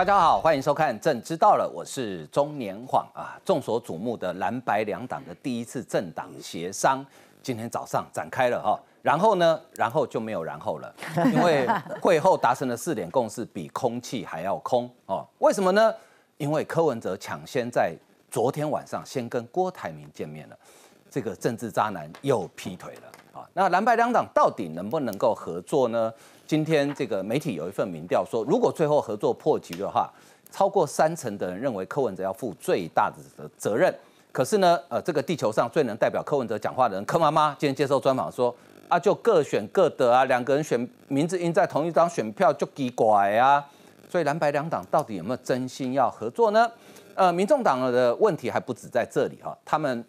大家好，欢迎收看《朕知道了》，我是中年晃啊。众所瞩目的蓝白两党的第一次政党协商，今天早上展开了哈。然后呢，然后就没有然后了，因为会后达成的四点共识比空气还要空哦。为什么呢？因为柯文哲抢先在昨天晚上先跟郭台铭见面了，这个政治渣男又劈腿了啊。那蓝白两党到底能不能够合作呢？今天这个媒体有一份民调说，如果最后合作破局的话，超过三成的人认为柯文哲要负最大的责任。可是呢，呃，这个地球上最能代表柯文哲讲话的人，柯妈妈今天接受专访说。啊，就各选各的啊，两个人选名字印在同一张选票就奇怪啊，所以蓝白两党到底有没有真心要合作呢？呃，民众党的问题还不止在这里哈，他们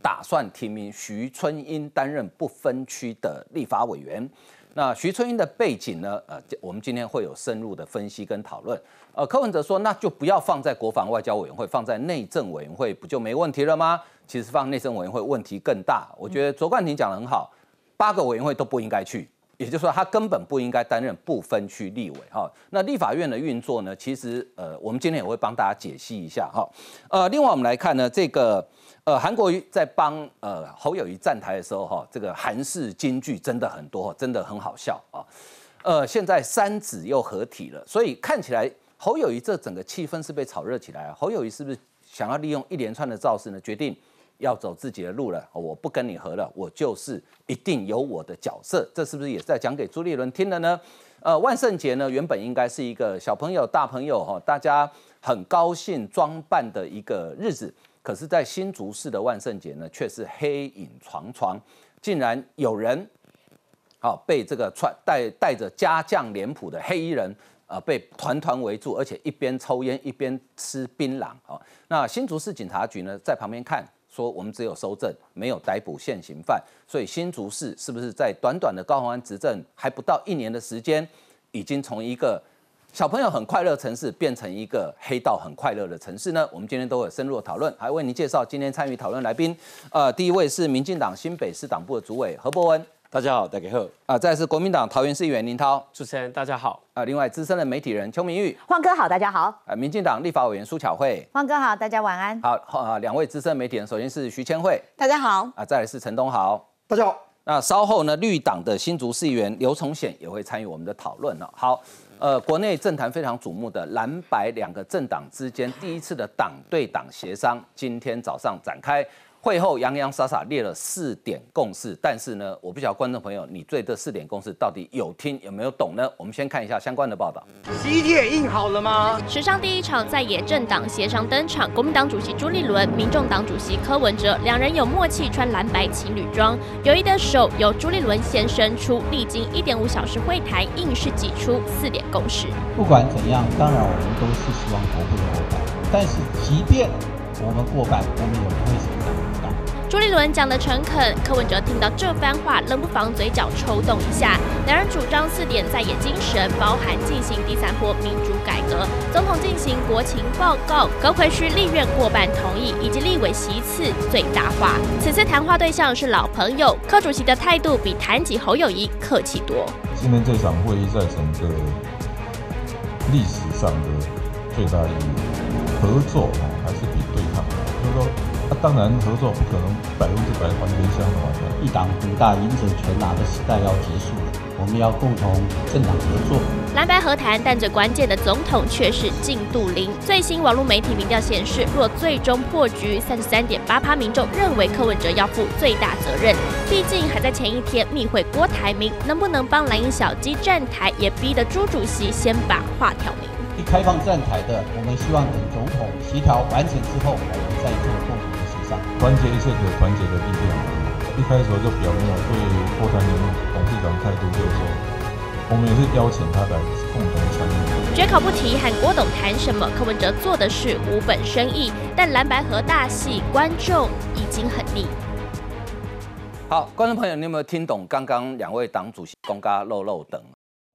打算提名徐春英担任不分区的立法委员。那徐春英的背景呢？呃，我们今天会有深入的分析跟讨论。呃，柯文哲说，那就不要放在国防外交委员会，放在内政委员会不就没问题了吗？其实放内政委员会问题更大。我觉得卓冠廷讲得很好。八个委员会都不应该去，也就是说，他根本不应该担任不分区立委哈。那立法院的运作呢？其实呃，我们今天也会帮大家解析一下哈。呃，另外我们来看呢，这个呃，韩国瑜在帮呃侯友谊站台的时候哈，这个韩式金句真的很多，真的很好笑啊。呃，现在三子又合体了，所以看起来侯友谊这整个气氛是被炒热起来。侯友谊是不是想要利用一连串的造势呢？决定。要走自己的路了，我不跟你合了，我就是一定有我的角色，这是不是也在讲给朱立伦听的呢？呃，万圣节呢，原本应该是一个小朋友、大朋友哈，大家很高兴装扮的一个日子，可是，在新竹市的万圣节呢，却是黑影幢幢，竟然有人，好被这个穿带带着家将脸谱的黑衣人，呃，被团团围住，而且一边抽烟一边吃槟榔哦。那新竹市警察局呢，在旁边看。说我们只有收证，没有逮捕现行犯，所以新竹市是不是在短短的高鸿安执政还不到一年的时间，已经从一个小朋友很快乐城市变成一个黑道很快乐的城市呢？我们今天都有深入的讨论，还为您介绍今天参与讨论来宾。呃，第一位是民进党新北市党部的主委何伯文。大家好，大家好啊！再是国民党桃园市议员林涛，主持人大家好啊！另外资深的媒体人邱明玉，晃哥好，大家好啊！民进党立法委员苏巧慧，晃哥好，大家晚安。好啊！两位资深媒体人，首先是徐千惠，大家好啊！再来是陈东豪，大家好。那稍后呢，绿党的新竹市议员刘崇显也会参与我们的讨论了。好，呃，国内政坛非常瞩目的蓝白两个政党之间第一次的党对党协商，今天早上展开。会后洋洋洒洒列了四点共识，但是呢，我不晓得观众朋友，你对这四点共识到底有听有没有懂呢？我们先看一下相关的报道。喜帖印好了吗？史上第一场在野政党协商登场，国民党主席朱立伦、民众党主席柯文哲两人有默契穿蓝白情侣装，友谊的手由朱立伦先伸出，历经一点五小时会谈，硬是挤出四点共识。不管怎样，当然我们都是希望国会过半，但是即便我们过半，我们也不会成长。朱立伦讲的诚恳，柯文哲听到这番话，冷不防嘴角抽动一下。两人主张四点在野精神，包含进行第三波民主改革，总统进行国情报告，高奎需立院过半同意，以及立委席次最大化。此次谈话对象是老朋友，柯主席的态度比谈及侯友谊客气多。今天这场会议在整个历史上的最大意义，合作，还，说。那当然，合作不可能百分之百完全相同。一党独大、赢者全拿的时代要结束了，我们要共同政党合作。蓝白和谈，但最关键的总统却是进度零。最新网络媒体民调显示，若最终破局，三十三点八趴民众认为柯文哲要负最大责任。毕竟还在前一天密会郭台铭，能不能帮蓝营小鸡站台，也逼得朱主席先把话挑明。一开放站台的，我们希望等总统协调完成之后，我们再做共同。团结一切可团结的力量。一开始就表明了对郭台铭董事长态度，就是说，我们也是邀请他来共同参与。绝口不提和郭董谈什么，柯文哲做的是无本生意。但蓝白河大戏，观众已经很腻。好，观众朋友，你有没有听懂刚刚两位党主席公嘎漏漏等？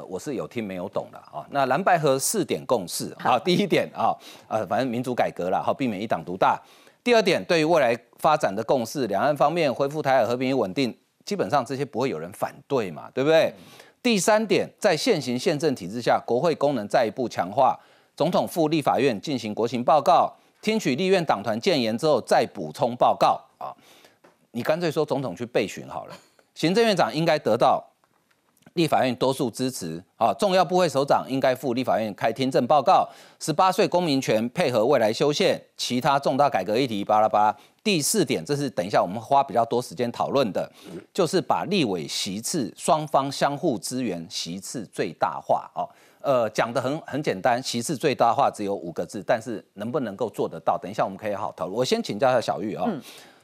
我是有听没有懂的啊。那蓝白河四点共识啊，第一点啊，呃，反正民主改革了，好避免一党独大。第二点，对于未来发展的共识，两岸方面恢复台海和平与稳定，基本上这些不会有人反对嘛，对不对？第三点，在现行宪政体制下，国会功能再一步强化，总统赴立法院进行国情报告，听取立院党团建言之后再补充报告啊。你干脆说总统去备询好了，行政院长应该得到立法院多数支持啊。重要部会首长应该赴立法院开听证报告，十八岁公民权配合未来修宪，其他重大改革议题巴拉巴拉。第四点，这是等一下我们花比较多时间讨论的，就是把立委席次双方相互支援，席次最大化哦。呃，讲的很很简单，席次最大化只有五个字，但是能不能够做得到？等一下我们可以好好讨论。我先请教一下小玉啊。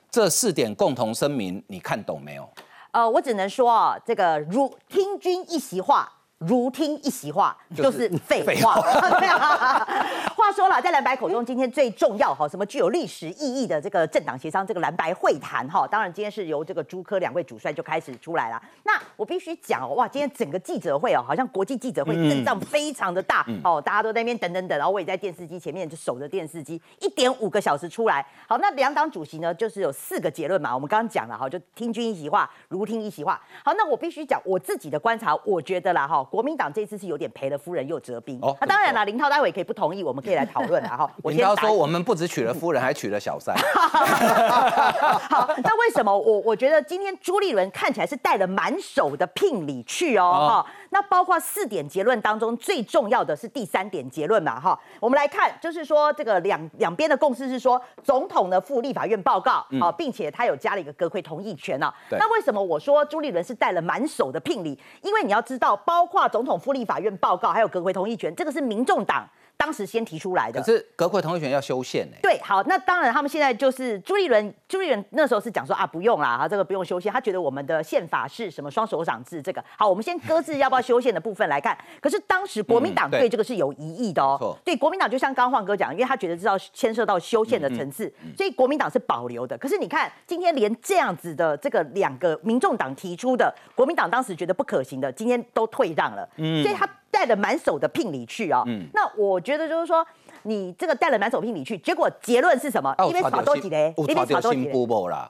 这四点共同声明，你看懂没有？呃，我只能说啊，这个如听君一席话。如听一席话，就是 废话。话说了，在蓝白口中，今天最重要哈，什么具有历史意义的这个政党协商，这个蓝白会谈哈，当然今天是由这个朱科两位主帅就开始出来了。那我必须讲哦，哇，今天整个记者会哦，好像国际记者会阵仗非常的大哦，大家都在那边等等等，然后我也在电视机前面就守着电视机，一点五个小时出来。好，那两党主席呢，就是有四个结论嘛，我们刚刚讲了哈，就听君一席话，如听一席话。好，那我必须讲我自己的观察，我觉得啦哈。国民党这次是有点赔了夫人又折兵。哦，那当然了，林涛待会可以不同意，我们可以来讨论啊 哈。林涛说我们不止娶了夫人，还娶了小三。好，那为什么我我觉得今天朱立伦看起来是带了满手的聘礼去哦？哈，那包括四点结论当中最重要的是第三点结论嘛？哈，我们来看，就是说这个两两边的共识是说，总统呢赴立法院报告，啊，并且他有加了一个阁魁同意权啊。那为什么我说朱立伦是带了满手的聘礼？因为你要知道，包括总统。赴立法院报告，还有阁魁同意权，这个是民众党。当时先提出来的，可是阁魁同意权要修宪呢？对，好，那当然他们现在就是朱立伦，朱立伦那时候是讲说啊，不用啦，他这个不用修宪，他觉得我们的宪法是什么双手掌制，这个好，我们先搁置要不要修宪的部分来看。可是当时国民党对这个是有疑义的哦，对，国民党就像刚晃哥讲，因为他觉得知道牵涉到修宪的层次，所以国民党是保留的。可是你看今天连这样子的这个两个民众党提出的，国民党当时觉得不可行的，今天都退让了，嗯，所以他。带了满手的聘礼去啊，那我觉得就是说。你这个带了满手聘礼去，结果结论是什么？因为耍多几嘞，因为耍多几嘞，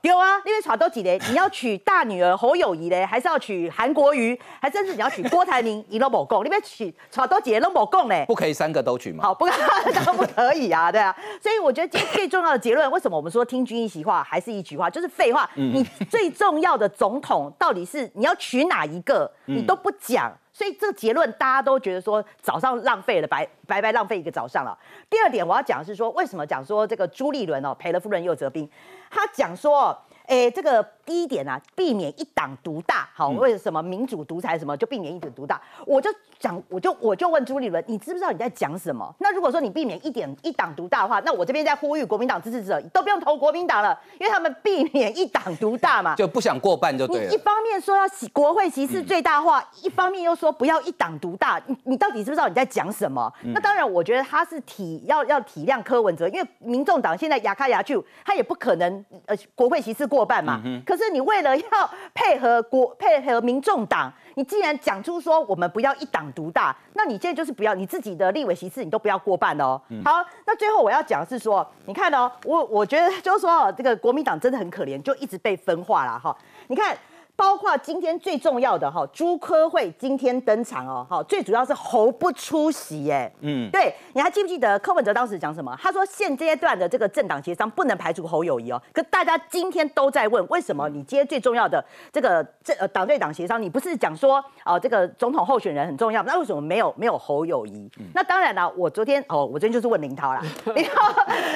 有啊，因为耍多几嘞，你要娶大女儿侯友谊嘞，还是要娶韩国瑜，还甚至你要娶郭台铭，你都冇供，你别娶耍多几嘞都冇供嘞，不可以三个都娶吗？好，不，当然不可以啊，对啊，所以我觉得今天最重要的结论，为什么我们说听君一席话还是一句话，就是废话。你最重要的总统到底是你要娶哪一个，你都不讲。所以这个结论大家都觉得说早上浪费了，白白白浪费一个早上了。第二点我要讲的是说，为什么讲说这个朱立伦哦赔了夫人又折兵？他讲说。哎，这个第一点啊，避免一党独大，好，为什么民主独裁什么就避免一党独大？我就讲，我就我就问朱立伦，你知不知道你在讲什么？那如果说你避免一点一党独大的话，那我这边在呼吁国民党支持者都不用投国民党了，因为他们避免一党独大嘛，就不想过半就对了。一方面说要国会席次最大化，一方面又说不要一党独大，你你到底知不知道你在讲什么？那当然，我觉得他是体要要体谅柯文哲，因为民众党现在牙卡牙去，他也不可能呃国会席次过。过半嘛，可是你为了要配合国配合民众党，你既然讲出说我们不要一党独大，那你现在就是不要你自己的立委席次，你都不要过半哦。好，那最后我要讲的是说，你看哦，我我觉得就是说这个国民党真的很可怜，就一直被分化了哈。你看。包括今天最重要的哈，朱科会今天登场哦，哈，最主要是侯不出席，耶，嗯，对，你还记不记得柯文哲当时讲什么？他说现阶段的这个政党协商不能排除侯友谊哦。可大家今天都在问，为什么你今天最重要的这个这呃党对党协商，你不是讲说哦这个总统候选人很重要，那为什么没有没有侯友谊？那当然了，我昨天哦，我昨天就是问林涛啦，林涛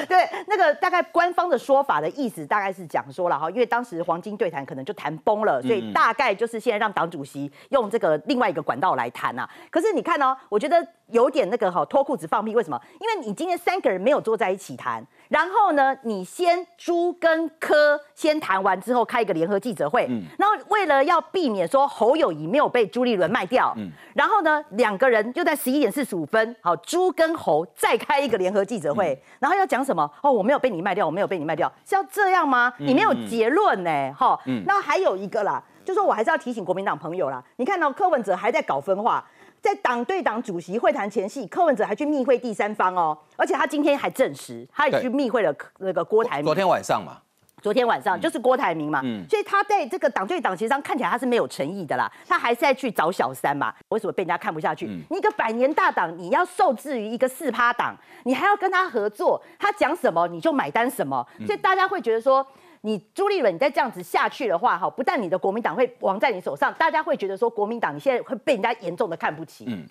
对那个大概官方的说法的意思大概是讲说了哈，因为当时黄金对谈可能就谈崩了，所以。大概就是现在让党主席用这个另外一个管道来谈啊。可是你看哦，我觉得有点那个哈脱裤子放屁。为什么？因为你今天三个人没有坐在一起谈，然后呢，你先朱跟柯先谈完之后开一个联合记者会，然后为了要避免说侯友谊没有被朱立伦卖掉，然后呢，两个人就在十一点四十五分，好，朱跟侯再开一个联合记者会，然后要讲什么？哦，我没有被你卖掉，我没有被你卖掉，是要这样吗？你没有结论呢，哈。那还有一个啦。就说我还是要提醒国民党朋友啦，你看到柯文哲还在搞分化，在党对党主席会谈前夕，柯文哲还去密会第三方哦，而且他今天还证实，他也去密会了那个郭台铭。昨天晚上嘛。昨天晚上就是郭台铭嘛，所以他在这个党对党协商看起来他是没有诚意的啦，他还是在去找小三嘛。为什么被人家看不下去？你一个百年大党，你要受制于一个四趴党，你还要跟他合作，他讲什么你就买单什么，所以大家会觉得说，你朱立伦你再这样子下去的话，哈，不但你的国民党会亡在你手上，大家会觉得说国民党你现在会被人家严重的看不起。嗯，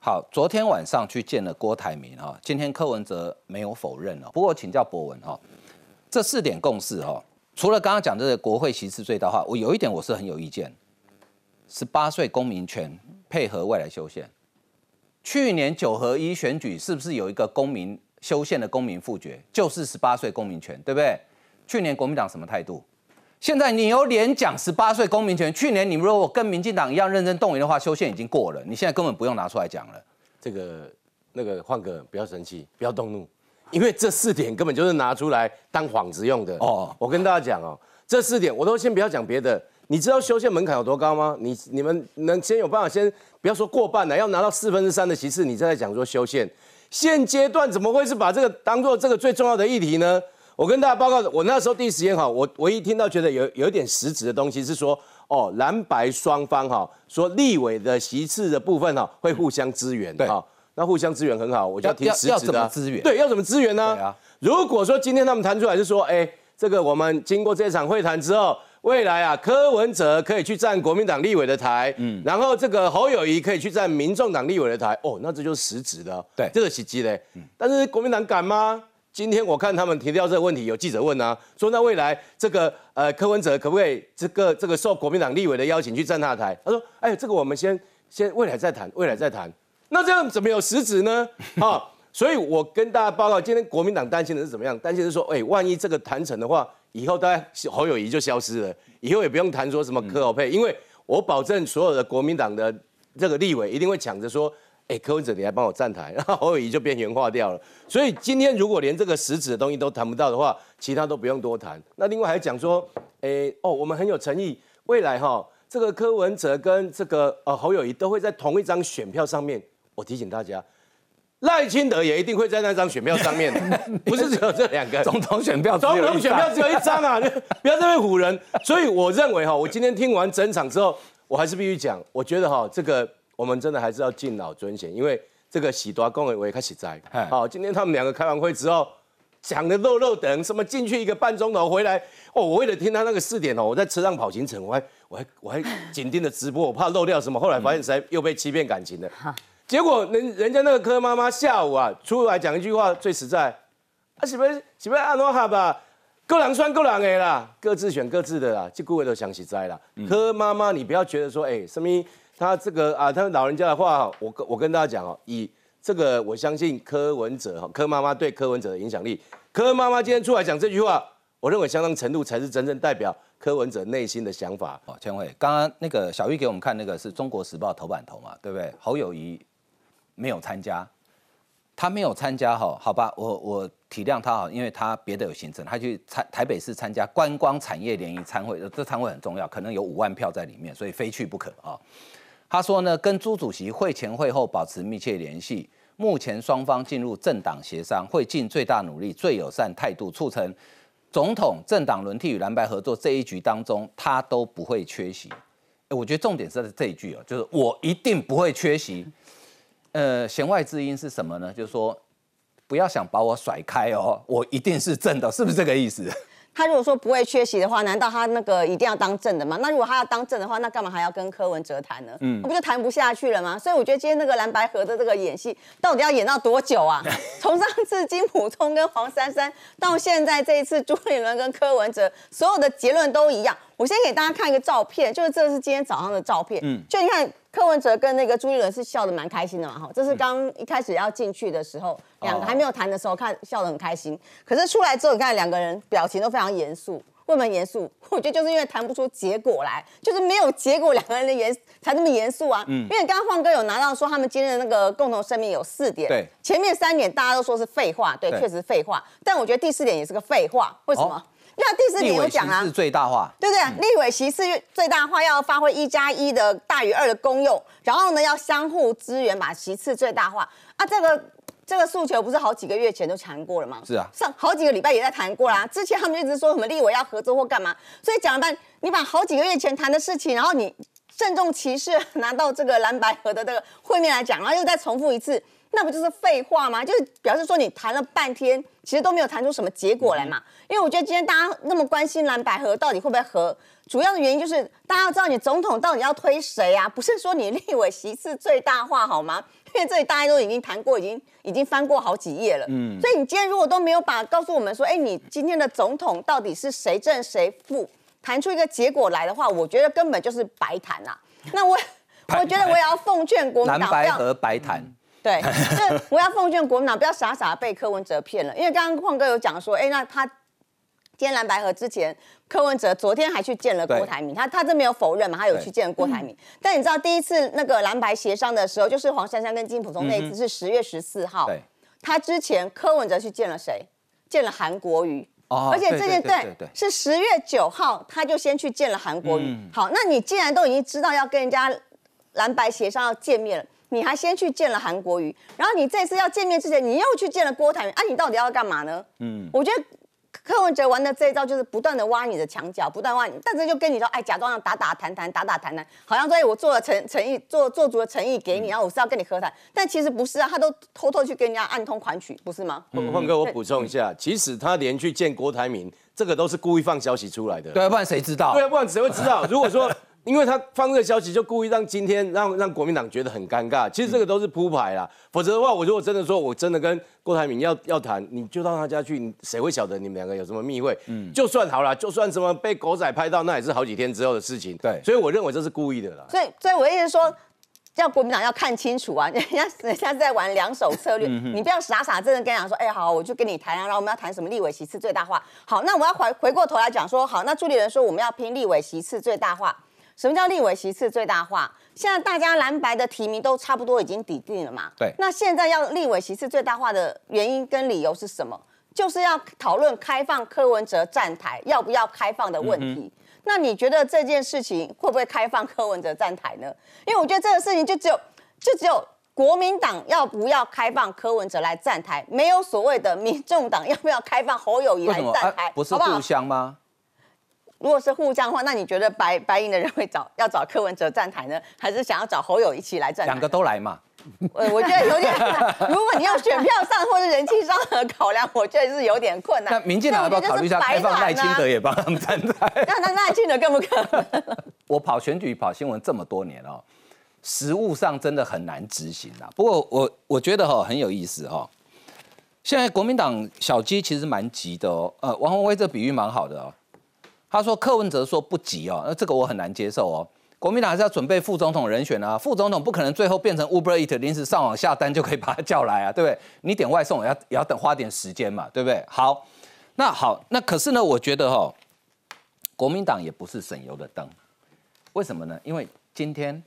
好，昨天晚上去见了郭台铭哈，今天柯文哲没有否认哦。不过请教博文哈，这四点共识哈。除了刚刚讲的国会席次最大化，我有一点我是很有意见。十八岁公民权配合未来修宪，去年九合一选举是不是有一个公民修宪的公民复决，就是十八岁公民权，对不对？去年国民党什么态度？现在你有脸讲十八岁公民权？去年你如果跟民进党一样认真动员的话，修宪已经过了，你现在根本不用拿出来讲了。这个那个换个不要生气，不要动怒。因为这四点根本就是拿出来当幌子用的哦。我跟大家讲哦，这四点我都先不要讲别的。你知道修宪门槛有多高吗？你你们能先有办法先不要说过半了，要拿到四分之三的席次，你再来讲说修宪。现阶段怎么会是把这个当做这个最重要的议题呢？我跟大家报告，我那时候第一时间哈，我唯一听到觉得有有一点实质的东西是说，哦，蓝白双方哈说立委的席次的部分哈会互相支援哈。那互相支援很好，我就要提辞职的资源。对，要怎么支援呢？对啊。如果说今天他们谈出来是说，哎，这个我们经过这场会谈之后，未来啊，柯文哲可以去站国民党立委的台，嗯，然后这个侯友谊可以去站民众党立委的台，哦，那这就是实质的。对，这个是机嘞。但是国民党敢吗？今天我看他们提到这个问题，有记者问啊，说那未来这个呃柯文哲可不可以这个这个受国民党立委的邀请去站他的台？他说，哎，这个我们先先未来再谈，未来再谈。那这样怎么有实质呢？啊，所以我跟大家报告，今天国民党担心的是怎么样？担心是说，哎，万一这个谈成的话，以后大家侯友谊就消失了，以后也不用谈说什么柯侯配，因为我保证所有的国民党的这个立委一定会抢着说，哎，柯文哲你来帮我站台，然后侯友谊就边缘化掉了。所以今天如果连这个实质的东西都谈不到的话，其他都不用多谈。那另外还讲说，哎，哦，我们很有诚意，未来哈，这个柯文哲跟这个呃侯友谊都会在同一张选票上面。我提醒大家，赖清德也一定会在那张选票上面，不是只有这两个总统选票，总统选票只有一张啊！不要在那唬人。所以我认为哈，我今天听完整场之后，我还是必须讲，我觉得哈，这个我们真的还是要敬老尊贤，因为这个喜多公委我也开始在。好，今天他们两个开完会之后，讲的肉肉等什么进去一个半钟头回来，哦，我为了听他那个四点哦，我在车上跑行程，我还我还我还紧盯着直播，我怕漏掉什么，后来发现实在又被欺骗感情了。结果人人家那个柯妈妈下午啊出来讲一句话最实在，啊是不是是不是阿诺哈吧？各人算各人的啦，各自选各自的啦，这各位都想起在啦。柯妈妈，你不要觉得说，哎，什么他这个啊，他老人家的话，我跟我跟大家讲哦，以这个我相信柯文哲哈，柯妈妈对柯文哲的影响力，柯妈妈今天出来讲这句话，我认为相当程度才是真正代表柯文哲内心的想法。哦，千惠，刚刚那个小玉给我们看那个是中国时报头版头嘛，对不对？侯友谊。没有参加，他没有参加哈，好吧，我我体谅他哈，因为他别的有行程，他去参台北市参加观光产业联谊参会，这参会很重要，可能有五万票在里面，所以非去不可啊。他说呢，跟朱主席会前会后保持密切联系，目前双方进入政党协商，会尽最大努力、最友善态度，促成总统政党轮替与蓝白合作这一局当中，他都不会缺席。我觉得重点是在这一句哦，就是我一定不会缺席。呃，弦外之音是什么呢？就是说，不要想把我甩开哦，我一定是正的，是不是这个意思？他如果说不会缺席的话，难道他那个一定要当正的吗？那如果他要当正的话，那干嘛还要跟柯文哲谈呢？嗯，不就谈不下去了吗？所以我觉得今天那个蓝白河的这个演戏，到底要演到多久啊？从上次金普通跟黄珊珊，到现在这一次朱立伦跟柯文哲，所有的结论都一样。我先给大家看一个照片，就是这是今天早上的照片。嗯，就你看柯文哲跟那个朱立伦是笑得蛮开心的嘛，哈，这是刚一开始要进去的时候，两个还没有谈的时候，看笑得很开心。可是出来之后，你看两个人表情都非常严肃，为什么严肃？我觉得就是因为谈不出结果来，就是没有结果，两个人的严才那么严肃啊。嗯，因为刚刚晃哥有拿到说他们今天的那个共同声明有四点，对，前面三点大家都说是废话，对，确实废话，但我觉得第四点也是个废话，为什么？那第四点有讲啊，是最大化，对不对？立委席次最大化要发挥一加一的大于二的功用，然后呢要相互支援，把席次最大化啊。这个这个诉求不是好几个月前就谈过了吗？是啊上好几个礼拜也在谈过啦。之前他们一直说什么立委要合作或干嘛，所以讲了半，你把好几个月前谈的事情，然后你郑重其事拿到这个蓝白河的这个会面来讲，然后又再重复一次，那不就是废话吗？就是表示说你谈了半天，其实都没有谈出什么结果来嘛。因为我觉得今天大家那么关心蓝百合到底会不会合，主要的原因就是大家要知道你总统到底要推谁啊，不是说你立委席次最大化好吗？因为这里大家都已经谈过，已经已经翻过好几页了。嗯，所以你今天如果都没有把告诉我们说，哎，你今天的总统到底是谁正谁负，谈出一个结果来的话，我觉得根本就是白谈啊。那我我觉得我也要奉劝国民党不要白和白谈，对，就是我要奉劝国民党不要傻傻被柯文哲骗了，因为刚刚矿哥有讲说，哎，那他今天蓝白河之前，柯文哲昨天还去见了郭台铭，他他这没有否认嘛，他有去见了郭台铭。但你知道第一次那个蓝白协商的时候，就是黄珊珊跟金普聪那一次是十月十四号，对，他之前柯文哲去见了谁？见了韩国瑜。哦而且这件对是十月九号，他就先去见了韩国瑜。好，那你既然都已经知道要跟人家蓝白协商要见面了，你还先去见了韩国瑜，然后你这次要见面之前，你又去见了郭台铭，啊，你到底要干嘛呢？嗯，我觉得。柯文哲玩的这一招就是不断的挖你的墙角，不断挖你，但是就跟你说，哎，假装要打打谈谈，打打谈谈，好像说，哎，我做了诚诚意，做做足了诚意给你，然后我是要跟你和谈，但其实不是啊，他都偷偷去跟人家暗通款曲，不是吗？换换哥，我补充一下，其实他连去见郭台铭，这个都是故意放消息出来的。对啊，不然谁知道对？啊，不然谁会知道？如果说因为他放这个消息，就故意让今天让让国民党觉得很尴尬。其实这个都是铺排啦，否则的话，我如果真的说我真的跟郭台铭要要谈，你就到他家去，你谁会晓得你们两个有什么密会？嗯，就算好了，就算什么被狗仔拍到，那也是好几天之后的事情。对所以我认为这是故意的啦。所以，所以我的意思是说，叫国民党要看清楚啊，人家人家在玩两手策略，你不要傻傻真的跟人家说，哎、好，我就跟你谈啊，然后我们要谈什么立委席次最大化。好，那我要回回过头来讲说，好，那朱立伦说我们要拼立委席次最大化。什么叫立委席次最大化？现在大家蓝白的提名都差不多已经抵定了嘛？对那现在要立委席次最大化的原因跟理由是什么？就是要讨论开放柯文哲站台要不要开放的问题。那你觉得这件事情会不会开放柯文哲站台呢？因为我觉得这个事情就只有就只有国民党要不要开放柯文哲来站台，没有所谓的民众党要不要开放侯友谊来？站台，啊不是好不好互？相吗？如果是互相的话，那你觉得白白银的人会找要找柯文哲站台呢，还是想要找侯友一起来站台？两个都来嘛。呃，我觉得有点，如果你要选票上或者人气上的考量，我觉得是有点困难。那民进党要不要考虑一下开放赖清德也？也帮他们站台？那那赖清德更不可能。我跑选举跑新闻这么多年哦，实务上真的很难执行啊。不过我我觉得哈、很有意思哈、现在国民党小鸡其实蛮急的哦。呃，王宏威这比喻蛮好的哦。他说柯文哲说不急哦，那这个我很难接受哦。国民党还是要准备副总统人选啊，副总统不可能最后变成 Uber Eat 临时上网下单就可以把他叫来啊，对不对？你点外送也要也要等花点时间嘛，对不对？好，那好，那可是呢，我觉得哈、国民党也不是省油的灯，为什么呢？因为今天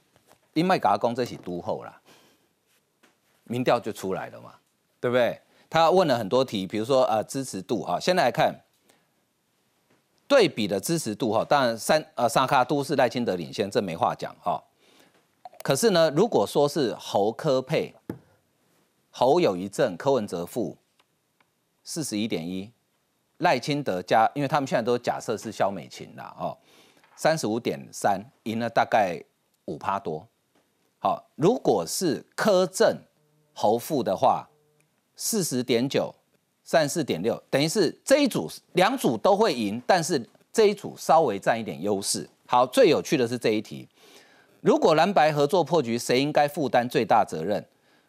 林麦嘎公这起都后啦，民调就出来了嘛，对不对？他问了很多题，比如说呃支持度哈，现在来看对比的支持度哈，当然三呃沙卡都是赖清德领先，这没话讲哈。可是呢，如果说是侯科配，侯友谊正，柯文哲负四十一点一，赖清德加，因为他们现在都假设是萧美琴啦哦，三十五点三，赢了大概五趴多。好，如果是柯正侯负的话，四十点九，三十四点六，等于是这一组两组都会赢，但是这一组稍微占一点优势。好，最有趣的是这一题，如果蓝白合作破局，谁应该负担最大责任？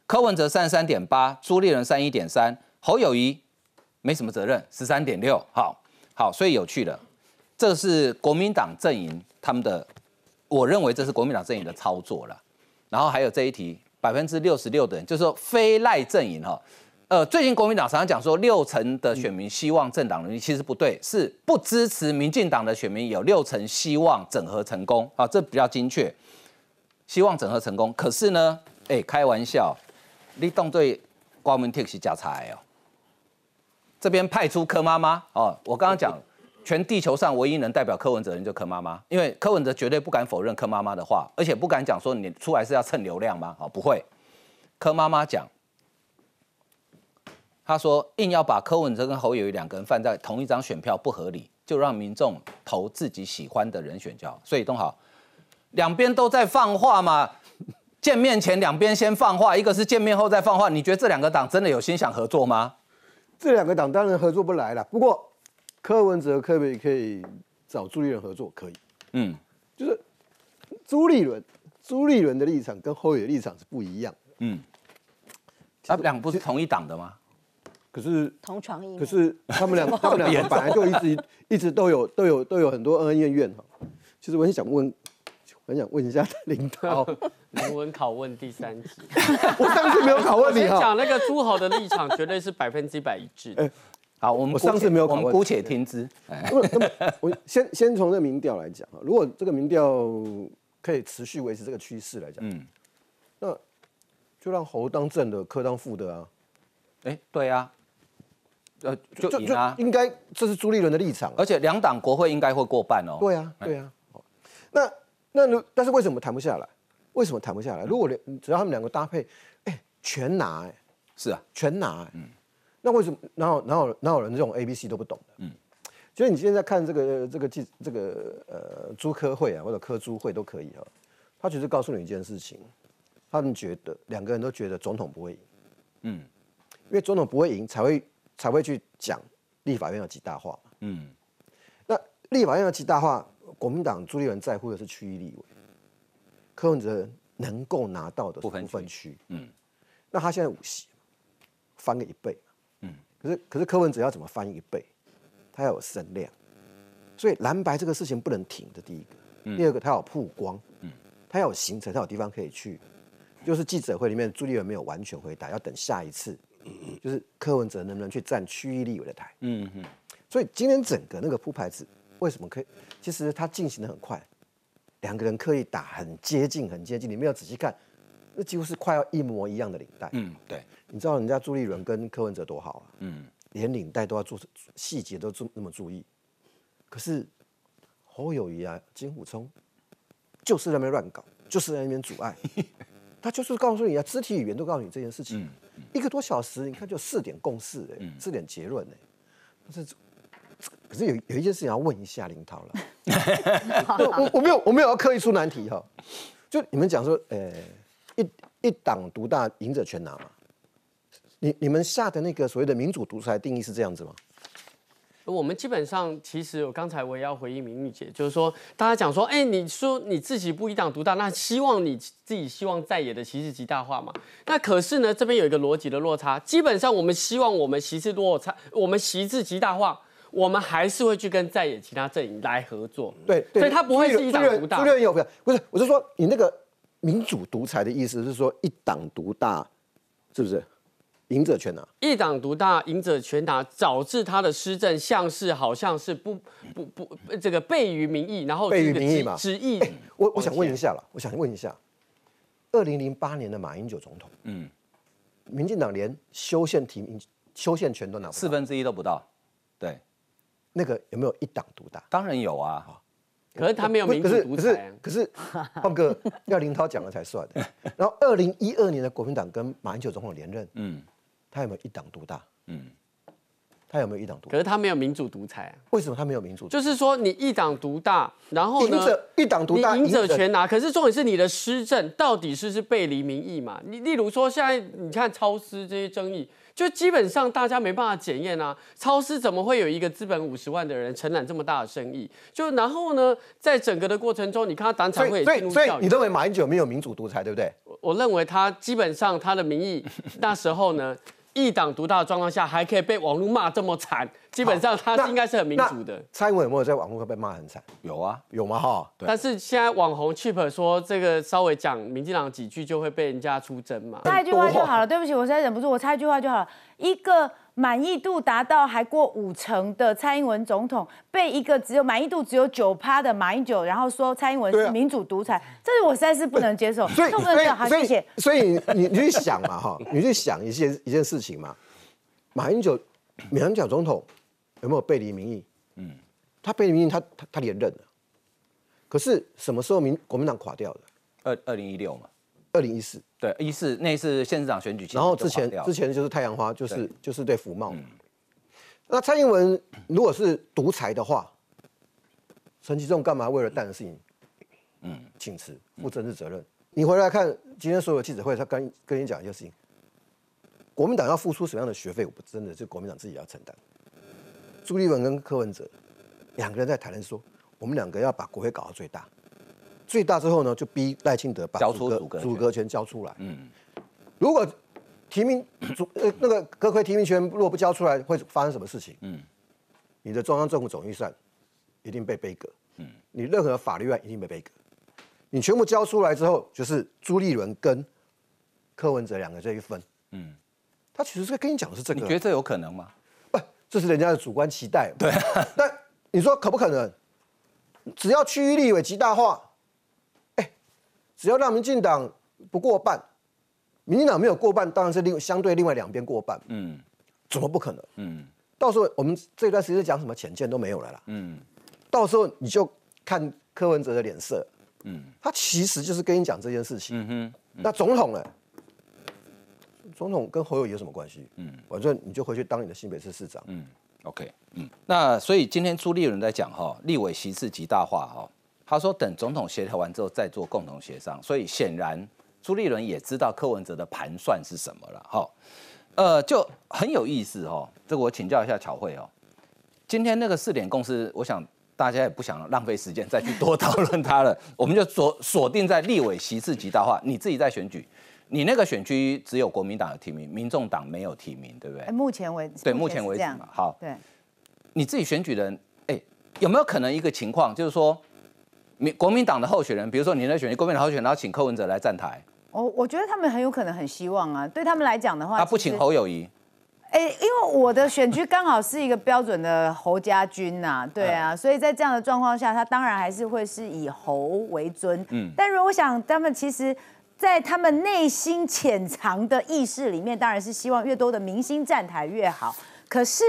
柯文哲三十三点八，朱立伦三一点三，侯友谊没什么责任，十三点六。好，好，所以有趣了，这是国民党阵营他们的，我认为这是国民党阵营的操作了。然后还有这一题，百分之六十六的人，就是说非赖阵营哈。呃，最近国民党常常讲说六成的选民希望政党轮替，其实不对，是不支持民进党的选民有六成希望整合成功啊，这比较精确，希望整合成功。可是呢，哎，开玩笑，你动对光明铁是假财哦。这边派出柯妈妈哦，我刚刚讲，全地球上唯一能代表柯文哲人就柯妈妈，因为柯文哲绝对不敢否认柯妈妈的话，而且不敢讲说你出来是要蹭流量吗？哦，不会，柯妈妈讲，他说硬要把柯文哲跟侯友谊两个人放在同一张选票不合理，就让民众投自己喜欢的人选就好。所以东豪，两边都在放话嘛，见面前两边先放话，一个是见面后再放话。你觉得这两个党真的有心想合作吗？这两个党当然合作不来了。不过柯文哲可不可以找朱立伦合作？可以，嗯，就是朱立伦，朱立伦的立场跟侯友宜的立场是不一样。嗯，他们两个不是同一党的吗？可是同床异梦。可是他们两他们两个本来就一直一直都有都有都有很多恩恩怨怨哈。其实我很想问，我很想问一下领导，人文拷问第三集，我上次没有拷问你哈。讲那个诸侯的立场，绝对是百分之百一致的。好，我们我上次没有我拷问们姑且听之。哎那么我先先从这个民调来讲啊，如果这个民调可以持续维持这个趋势来讲，嗯，那就让侯当正的，柯当副的啊，哎，对啊，呃，就就赢啊，应该这是朱立伦的立场啊。而且两党国会应该会过半哦。对啊，对啊。那那如但是为什么谈不下来？为什么谈不下来？如果连只要他们两个搭配，哎，全拿哎，是啊，全拿哎，那为什么哪有哪有哪有人这种 A B C 都不懂的？嗯嗯，所以你现在看这个这个记这个呃朱科会啊或者科朱会都可以哈，他只是告诉你一件事情，他们觉得两个人都觉得总统不会赢，嗯因为总统不会赢才会才会去讲立法院要极大化嘛。嗯，那立法院要极大化，国民党朱立伦在乎的是区域立委，柯文哲能够拿到的是部分区，嗯嗯，那他现在五席，翻个一倍，嗯嗯，可是可是柯文哲要怎么翻一倍？他要有声量，所以蓝白这个事情不能停的。第一个，第二个他要曝光，嗯，他要有行程，他有地方可以去。就是记者会里面朱立伦没有完全回答，要等下一次，就是柯文哲能不能去占区域立委的台。嗯嗯，所以今天整个那个铺排子为什么可以？其实它进行的很快，两个人刻意打很接近，很接近。你没有仔细看，那几乎是快要一模一样的领带。嗯，对，你知道人家朱立伦跟柯文哲多好啊，嗯，连领带都要做细节都注那么注意。可是侯友谊啊、金虎聪就是在那边乱搞，就是在那边阻碍。他就是告诉你啊，肢体语言都告诉你这件事情。一个多小时，你看就四点共识哎、四点结论哎、但是可是有有一件事情要问一下林涛了，我我我没有我没有要刻意出难题哈，就你们讲说，呃，一一党独大，赢者全拿嘛。你你们下的那个所谓的民主独裁定义是这样子吗？我们基本上，其实我刚才我也要回应明玉姐，就是说，大家讲说，哎，你说你自己不一党独大，那希望你自己希望在野的席次极大化嘛？那可是呢，这边有一个逻辑的落差。基本上，我们希望我们席次落差，我们席次极大化，我们还是会去跟在野其他阵营来合作。对，对所以他不会是一党独大朱立伦有不是不是，我是说你那个民主独裁的意思是说一党独大，是不是？赢者全拿。一党独大，赢者全拿，导致他的施政像是好像是不不不这个背于民意，然后背于民意嘛旨意。我我想问一下了，我想问一下，二零零八年的马英九总统，嗯，民进党连修宪提名修宪权都拿不到，四分之一都不到。对，那个有没有一党独大？当然有啊。可是他没有民主可是可是独裁啊。可是，胖哥 要林涛讲了才算的。然后二零一二年的国民党跟马英九总统连任，嗯他有没有一党独大？嗯，他有没有一党独大？可是他没有民主独裁啊。为什么他没有民主？就是说，你一党独大，然后呢，赢者一党独大，你赢者全拿。可是重点是你的施政到底是不是背离民意嘛？你例如说，现在你看超市这些争议，就基本上大家没办法检验啊。超市怎么会有一个资本五十万的人承揽这么大的生意？就然后呢，在整个的过程中，你看他党所产会以所以所以也进入教育。你认为马英九没有民主独裁，对不对？我我认为他基本上他的民意 那时候呢，一党独大的状况下，还可以被网络骂这么惨，基本上他是应该是很民主的。蔡英文有没有在网络上被骂很惨？有啊。有吗？哈，但是现在网红 Chip 说这个稍微讲民进党几句就会被人家出征嘛。插一句话就好了，对不起，我实在忍不住，我插一句话就好了。一个满意度达到还过五成的蔡英文总统，被一个只有满意度只有九趴的马英九，然后说蔡英文是民主独裁，这是我实在是不能接受。所以所以谢谢。所以你你去想嘛，哈，你去想一件一件事情嘛，马英九，马英九总统有没有背离民意？嗯，他背离民意，他他他连任了。可是什么时候民国民党垮掉的？二二零一六嘛，二零一四，对，一四那一次县市长选举，然后之前之前就是太阳花，就是就是对福茂。那蔡英文如果是独裁的话，陈其仲干嘛为了蛋的事情，嗯，请辞负政治责任？你回来看今天所有记者会，他跟跟你讲一件事情，国民党要付出什么样的学费，我不真的是国民党自己要承担。朱立文跟柯文哲两个人在谈论说，我们两个要把国会搞到最大，最大之后呢，就逼赖清德把主主主格权交出来。嗯，如果提名主呃那个阁魁提名权如果不交出来，会发生什么事情？嗯，你的中央政府总预算一定被背革。嗯，你任何法律案一定被背革。你全部交出来之后，就是朱立伦跟柯文哲两个这一分。嗯，他其实是跟你讲的是这个。你觉得这有可能吗？不，这是人家的主观期待。对，但你说可不可能？只要区域立委极大化，哎，只要让民进党不过半，民进党没有过半，当然是另相对另外两边过半。嗯，怎么不可能？嗯，到时候我们这段时间讲什么浅见都没有了啦。嗯，到时候你就看柯文哲的脸色。嗯，他其实就是跟你讲这件事情。嗯哼，那总统呢？总统跟侯友有什么关系？嗯，反正你就回去当你的新北市市长。嗯，OK，嗯，那所以今天朱立伦在讲哈，立委席次极大化哈，他说等总统协调完之后再做共同协商。所以显然朱立伦也知道柯文哲的盘算是什么了哈。呃，就很有意思哦，这个我请教一下巧慧哦。今天那个四点共识，我想。大家也不想浪费时间再去多讨论它了，我们就锁锁定在立委席次极大化。你自己在选举，你那个选区只有国民党有提名，民众党没有提名，对不对？目前为止，对，目前为止嘛。好，对，你自己选举人，哎，有没有可能一个情况，就是说，民国民党的候选人，比如说你在选区国民党候选人，然后请柯文哲来站台？我我觉得他们很有可能很希望啊，对他们来讲的话，他不请侯友谊。哎，因为我的选区刚好是一个标准的侯家军呐，对啊，所以在这样的状况下，他当然还是会是以侯为尊。嗯，但是我想他们其实，在他们内心潜藏的意识里面，当然是希望越多的明星站台越好。可是。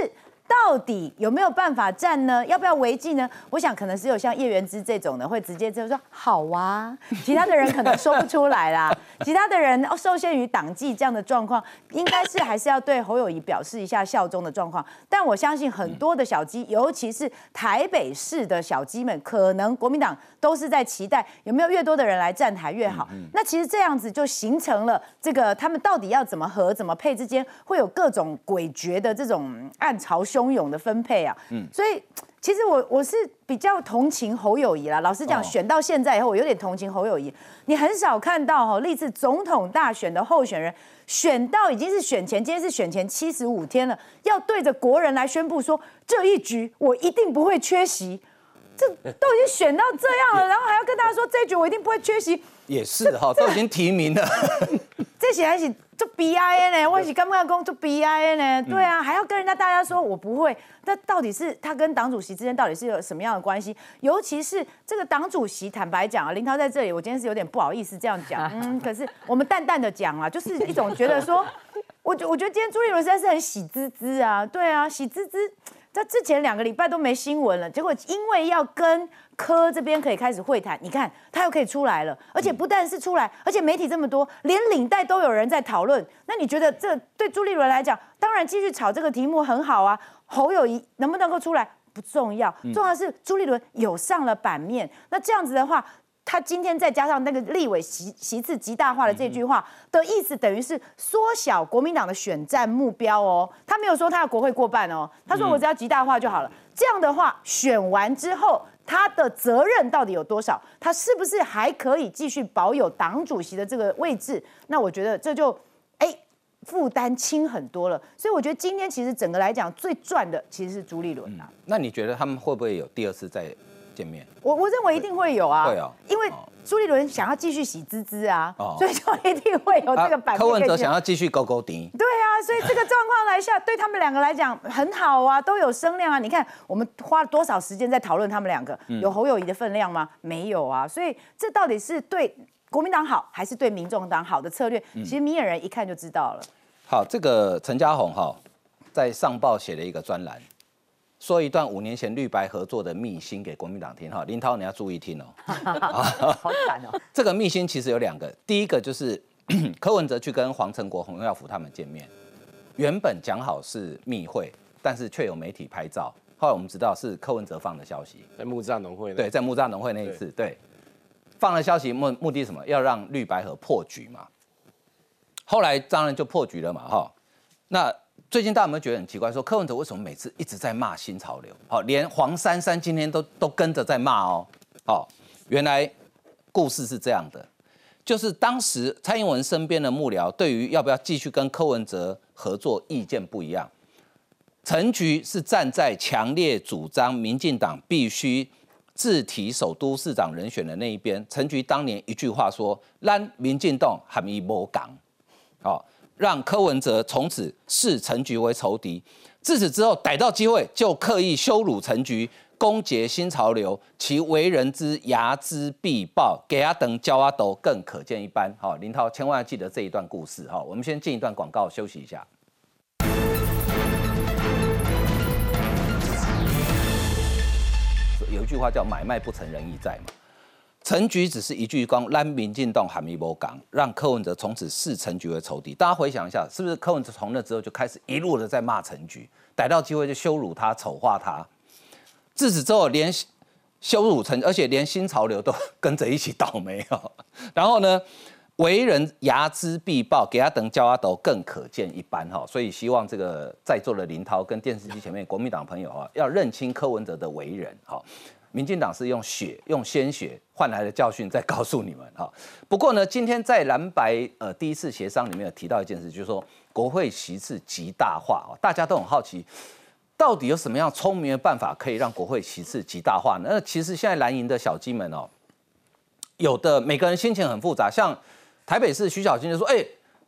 到底有没有办法站呢？要不要违纪呢？我想可能只有像叶元之这种的会直接就说好啊，其他的人可能说不出来啦。其他的人受限于党纪这样的状况，应该是还是要对侯友谊表示一下效忠的状况。但我相信很多的小鸡，尤其是台北市的小鸡们，可能国民党都是在期待有没有越多的人来站台越好。那其实这样子就形成了这个他们到底要怎么合、怎么配之间会有各种诡谲的这种暗潮汹。汹涌的分配啊，嗯，所以其实我我是比较同情侯友谊啦。老实讲，选到现在以后，我有点同情侯友谊。你很少看到哈，历次总统大选的候选人选到已经是选前，今天是选前七十五天了，要对着国人来宣布说这一局我一定不会缺席。这都已经选到这样了，然后还要跟大家说这一局我一定不会缺席。也是哈，都已经提名了。这些还是做 B I N 呢？我是刚刚讲做 B I N 呢？对啊，还要跟人家大家说我不会。那到底是他跟党主席之间到底是有什么样的关系？尤其是这个党主席，坦白讲啊，林涛在这里，我今天是有点不好意思这样讲。嗯，可是我们淡淡的讲啊，就是一种觉得说，我觉我觉得今天朱立伦实在是很喜滋滋啊。对啊，喜滋滋。在之前两个礼拜都没新闻了，结果因为要跟科这边可以开始会谈，你看他又可以出来了，而且不但是出来，而且媒体这么多，连领带都有人在讨论。那你觉得这对朱立伦来讲，当然继续炒这个题目很好啊。侯友谊能不能够出来不重要，重要是朱立伦有上了版面。那这样子的话。他今天再加上那个立委席席次极大化的这句话的意思，等于是缩小国民党的选战目标哦。他没有说他要国会过半哦，他说我只要极大化就好了。这样的话，选完之后他的责任到底有多少？他是不是还可以继续保有党主席的这个位置？那我觉得这就哎负担轻很多了。所以我觉得今天其实整个来讲最赚的其实是朱立伦啊。那你觉得他们会不会有第二次再？见面，我我认为一定会有啊，会啊，因为朱立伦想要继续喜滋滋啊，所以就一定会有这个版。柯文哲想要继续勾勾底，对啊，所以这个状况来下，对他们两个来讲很好啊，都有声量啊。你看我们花了多少时间在讨论他们两个，有侯友谊的分量吗？没有啊，所以这到底是对国民党好，还是对民众党好的策略？其实明眼人一看就知道了。好，这个陈嘉宏哈在上报写了一个专栏。说一段五年前绿白合作的秘辛给国民党听哈，林涛你要注意听哦。好惨哦。这个秘辛其实有两个，第一个就是 柯文哲去跟黄成国、洪耀福他们见面，原本讲好是密会，但是却有媒体拍照，后来我们知道是柯文哲放的消息，在木栅农会对，在木栅农会那一次，对，放了消息目目的是什么？要让绿白河破局嘛。后来当然就破局了嘛，哈。那最近大家有没有觉得很奇怪？说柯文哲为什么每次一直在骂新潮流？好，连黄珊珊今天都都跟着在骂哦。好，原来故事是这样的，就是当时蔡英文身边的幕僚对于要不要继续跟柯文哲合作意见不一样。陈菊是站在强烈主张民进党必须自提首都市长人选的那一边。陈菊当年一句话说：“让民进党含义无港。”好，让柯文哲从此视陈菊为仇敌。自此之后，逮到机会就刻意羞辱陈菊，攻讦新潮流，其为人之睚眦必报，给阿等教阿斗更可见一斑。好，林涛千万要记得这一段故事。哈，我们先进一段广告，休息一下。有一句话叫“买卖不成仁义在”嘛。陈菊只是一句光让民进党喊一波港，让柯文哲从此视陈菊为仇敌。大家回想一下，是不是柯文哲从那之后就开始一路的在骂陈菊，逮到机会就羞辱他、丑化他。自此之后，连羞辱陈，而且连新潮流都跟着一起倒霉哦。然后呢，为人睚眦必报，给他等教阿斗更可见一斑哈。所以希望这个在座的林涛跟电视机前面国民党朋友啊，要认清柯文哲的为人哈。民进党是用血、用鲜血换来的教训，在告诉你们哈。不过呢，今天在蓝白呃第一次协商里面有提到一件事，就是说国会席次极大化啊，大家都很好奇，到底有什么样聪明的办法可以让国会席次极大化呢？那其实现在蓝营的小鸡们哦，有的每个人心情很复杂，像台北市徐小青就说：“哎，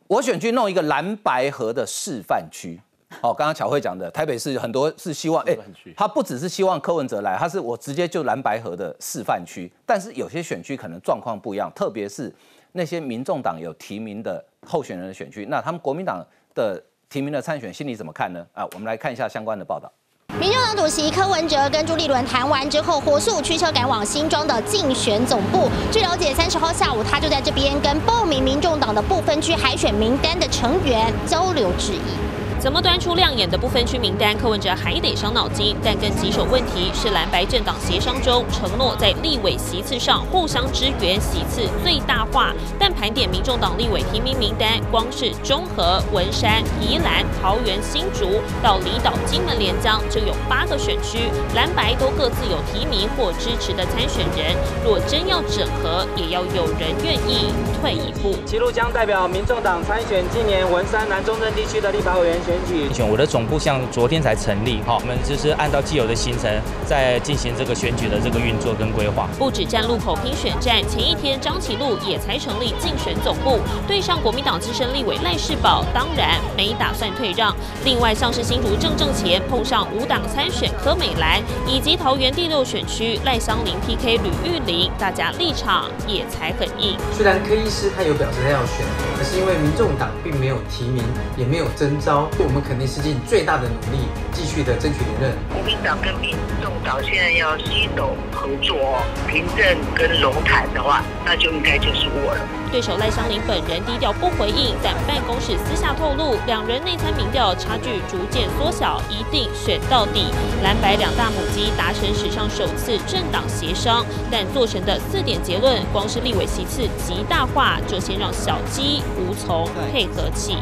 我选去弄一个蓝白河的示范区。”哦，刚刚巧慧讲的，台北市很多是希望，哎，他不只是希望柯文哲来，他是我直接就蓝白河的示范区。但是有些选区可能状况不一样，特别是那些民众党有提名的候选人的选区，那他们国民党的提名的参选心里怎么看呢？啊，我们来看一下相关的报道。民众党主席柯文哲跟朱立伦谈完之后，火速驱车赶往新庄的竞选总部。据了解，三十号下午他就在这边跟报名民众党的不分区海选名单的成员交流质疑。怎么端出亮眼的不分区名单？柯文哲还得伤脑筋。但更棘手问题是，蓝白政党协商中承诺在立委席次上互相支援，席次最大化。但盘点民众党立委提名名单，光是中和、文山、宜兰、桃园、新竹到离岛金门、连江，就有八个选区，蓝白都各自有提名或支持的参选人。若真要整合，也要有人愿意退一步。齐路将代表民众党参选今年文山南中正地区的立法委员选。选我的总部像昨天才成立，哈，我们就是按照既有的行程在进行这个选举的这个运作跟规划。不止站路口拼选战，前一天张启禄也才成立竞选总部，对上国民党资深立委赖世宝，当然没打算退让。另外像是新竹正正前碰上无党参选柯美兰，以及桃园第六选区赖香林 PK 吕玉玲，大家立场也才很硬。虽然柯医师他有表示他要选，可是因为民众党并没有提名，也没有征召。我们肯定是尽最大的努力，继续的争取连任。国民党跟民众党现在要携手合作，凭证跟龙潭的话，那就应该就是我了。对手赖香林本人低调不回应，但办公室私下透露，两人内参民调差距逐渐缩小，一定选到底。蓝白两大母鸡达成史上首次政党协商，但做成的四点结论，光是立委席次极大化，就先让小鸡无从配合起。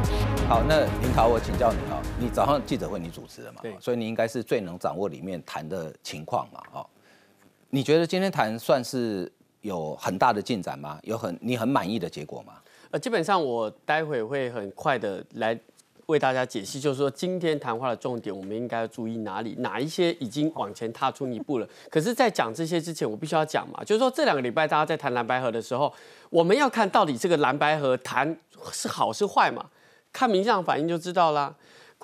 好，那林桃，我请教你啊，你早上记者会你主持的嘛？对，所以你应该是最能掌握里面谈的情况嘛？哦，你觉得今天谈算是有很大的进展吗？有很你很满意的结果吗？呃，基本上我待会会很快的来为大家解析，就是说今天谈话的重点，我们应该要注意哪里，哪一些已经往前踏出一步了。可是，在讲这些之前，我必须要讲嘛，就是说这两个礼拜大家在谈蓝白河的时候，我们要看到底这个蓝白河谈是好是坏嘛？看民调反应就知道啦。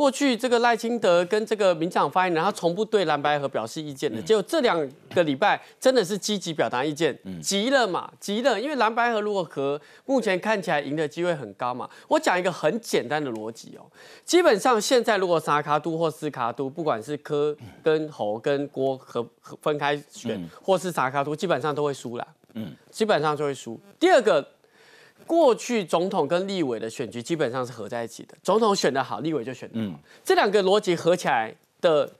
过去这个赖清德跟这个民进党发言人，他从不对蓝白河表示意见的，结果这两个礼拜真的是积极表达意见，急了嘛，急了，因为蓝白河如果和目前看起来赢的机会很高嘛。我讲一个很简单的逻辑哦，基本上现在如果沙卡都或斯卡都，不管是柯跟侯跟郭和和分开选，或是沙卡都，基本上都会输啦。嗯，基本上就会输。第二个，过去总统跟立委的选举基本上是合在一起的，总统选得好，立委就选得好。这两个逻辑合起来的